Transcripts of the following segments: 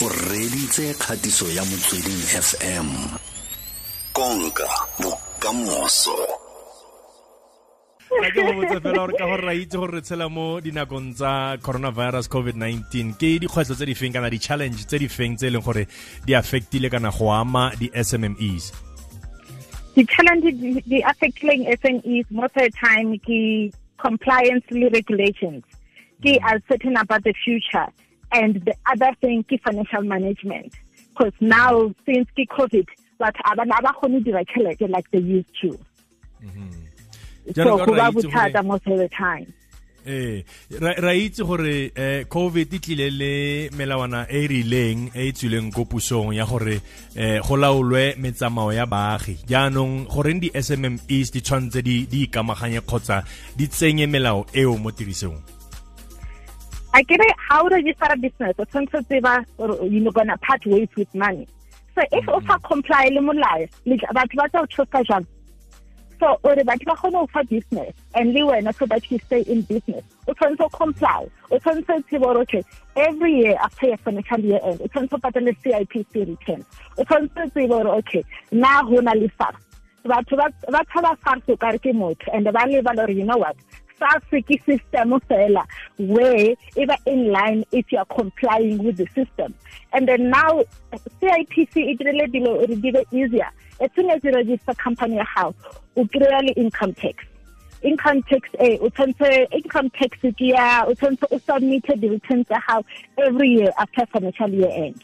o reditse kgatiso ya motsweding fm konka bokamoso ga ke go botse fela gore ka gore ra itse gore re tshela mo dinakong tsa coronavirus covid-19 ke dikgwetlho tse di feng kana di-challenge tse di feng tse e leng gore di affectile kana go ama di-smmes di-challenge di affecting SMEs most of the time ke compliance le regulations ke uncertain about the future and the other thing ke financial management. Because now since ke covid batho a bana ba dira tšhelete like they used to. So go ba bothata most of the time. Ee ra itse gore eh covid e tlile le melawana e e rileng e e tswileng ko pusong ya gore eh go laolwe metsamao ya baagi. Jaanong goreng di-smmes di tshwanetse di ikamaganye kgotsa di tsenye melao eo mo tirisong I get it. How do you start a business? Or you're gonna part ways with money. So if mm -hmm. o comply le molao, batho ba tla o tshosa jang? So ore batho ba kgone go fa business and le wena so that you stay in business. O tshwanetse o comply. O tshwanetse o okay, every year after your financial year end, o tshwanetse o patale CIPC return. O tshwanetse o tsebe okay, na go na le SARS. Batho ba tshaba SARS o kare ke motho and ba leba gore you know what? SARS ke system where even in line if you are complying with the system. And then now CIPC it really below it give it easier. As soon as you register company house, you create income tax. Income tax eh o income tax ke ya o tshwanetse o submit the returns tsa how every year after financial year end.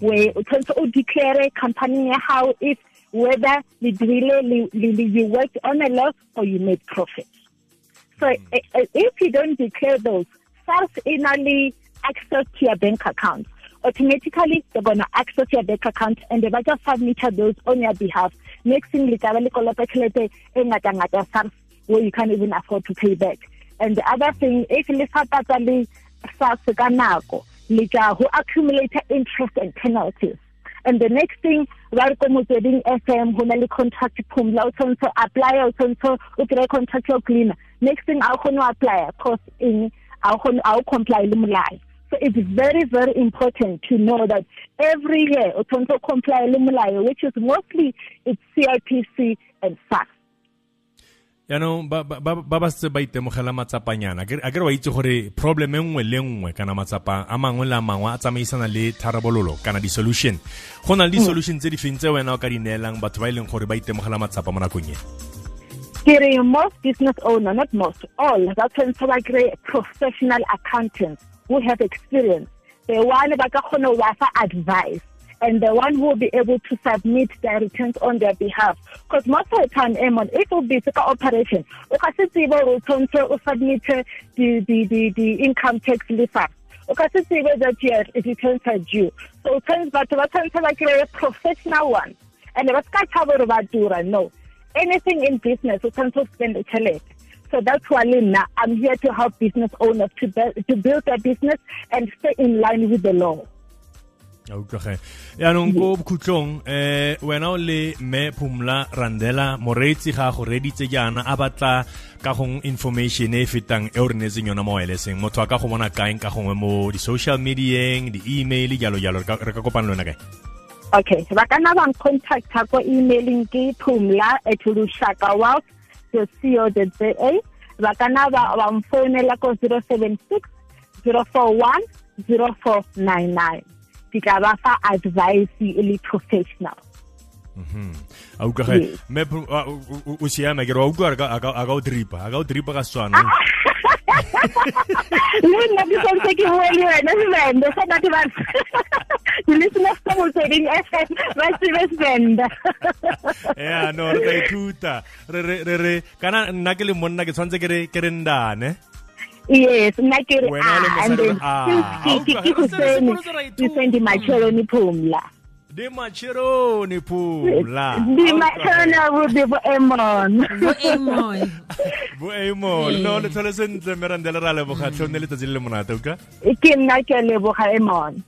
Where o tshwanetse o declare company ya how if whether you worked on a loss or you made profit. So mm. if you don't declare those, SARS inally access to your bank account. Automatically, they're going to access your bank account and they will just submit those on your behalf. Next thing, where you can't even afford to pay back. And the other thing, if you SARS ka nako, le tla go accumulate interest and penalties. And the next thing, ba re ko motsweding FM go na le contract phumla o tshwanetse apply o tshwanetse o kry contract yo cleaner. Next thing a kgone apply cause in a a comply le molao. So it's very very important to know that every year o tshwanetse comply le molao which is mostly it's CIPC and SARS yaanong ba ba setse ba itemogela matsapanyana. A kere wa itse gore problem e nngwe le nngwe kana matsapa a mangwe le a mangwe a tsamaisana le tharabololo kana di-solution. Go na le di-solution tse di feng tse wena o ka di neelang batho ba e leng gore ba itemogela matsapa mo nakong e? Ke most business owner not most all ba tshwanetse ba kry professional accountants who have experience. The one ba ka kgone wa fa advice and the one who will be able to submit their returns on their behalf. Because most of the time, Emon, if it will be a operation, o ka se tsebe gore o tshwanetse o submit the, the, the, the income tax se tsebe that your returns are due. So batho ba tshwanetse ba kry a professional one. And ba ska tshaba gore ba dura, no. Anything in business, tshwanetse o spend tšhelete. So that's why Lina, I'm here to help business owners to, to build their business and stay in line with the law. Utlwage yaanong ko bokhutlong eh wena o le mme phumla randela moreetsi ga go reditse jaana a batla ka gong information e fetang e o re neetseng yona mo wirelesseng motho a ka go bona kaeng ka gongwe mo di-social mediaeng di-email jalo jalo re ka kopana le wena kae? Okay ba kana ba bang contacta ko emailing ke phumla at lushaka wealth co za. Ba ka nna ba mfounela ko 076 041 0499 ke tla ba fa advice e le professional. A utlwage mme o siame ke re wa utlwa a ka o dripa a ka o dripa ka setswana. Le nna ke santse ke bue le wena sevende so batho ba di-listeners tsa motsweding fm ba tsebe sevenda ya no re tla ithuta. Re re kana nna ke le monna ke tshwanetse ke re ndane yes nna ke re a and then ke huseni huseni macheloni phumla. Di macheroni phumla. Di macheroni bo bo emon bo emon bo emon no le tlhole sentle merandele ra leboga tlhone letsatsi le le monate ka ke nna ke leboga emon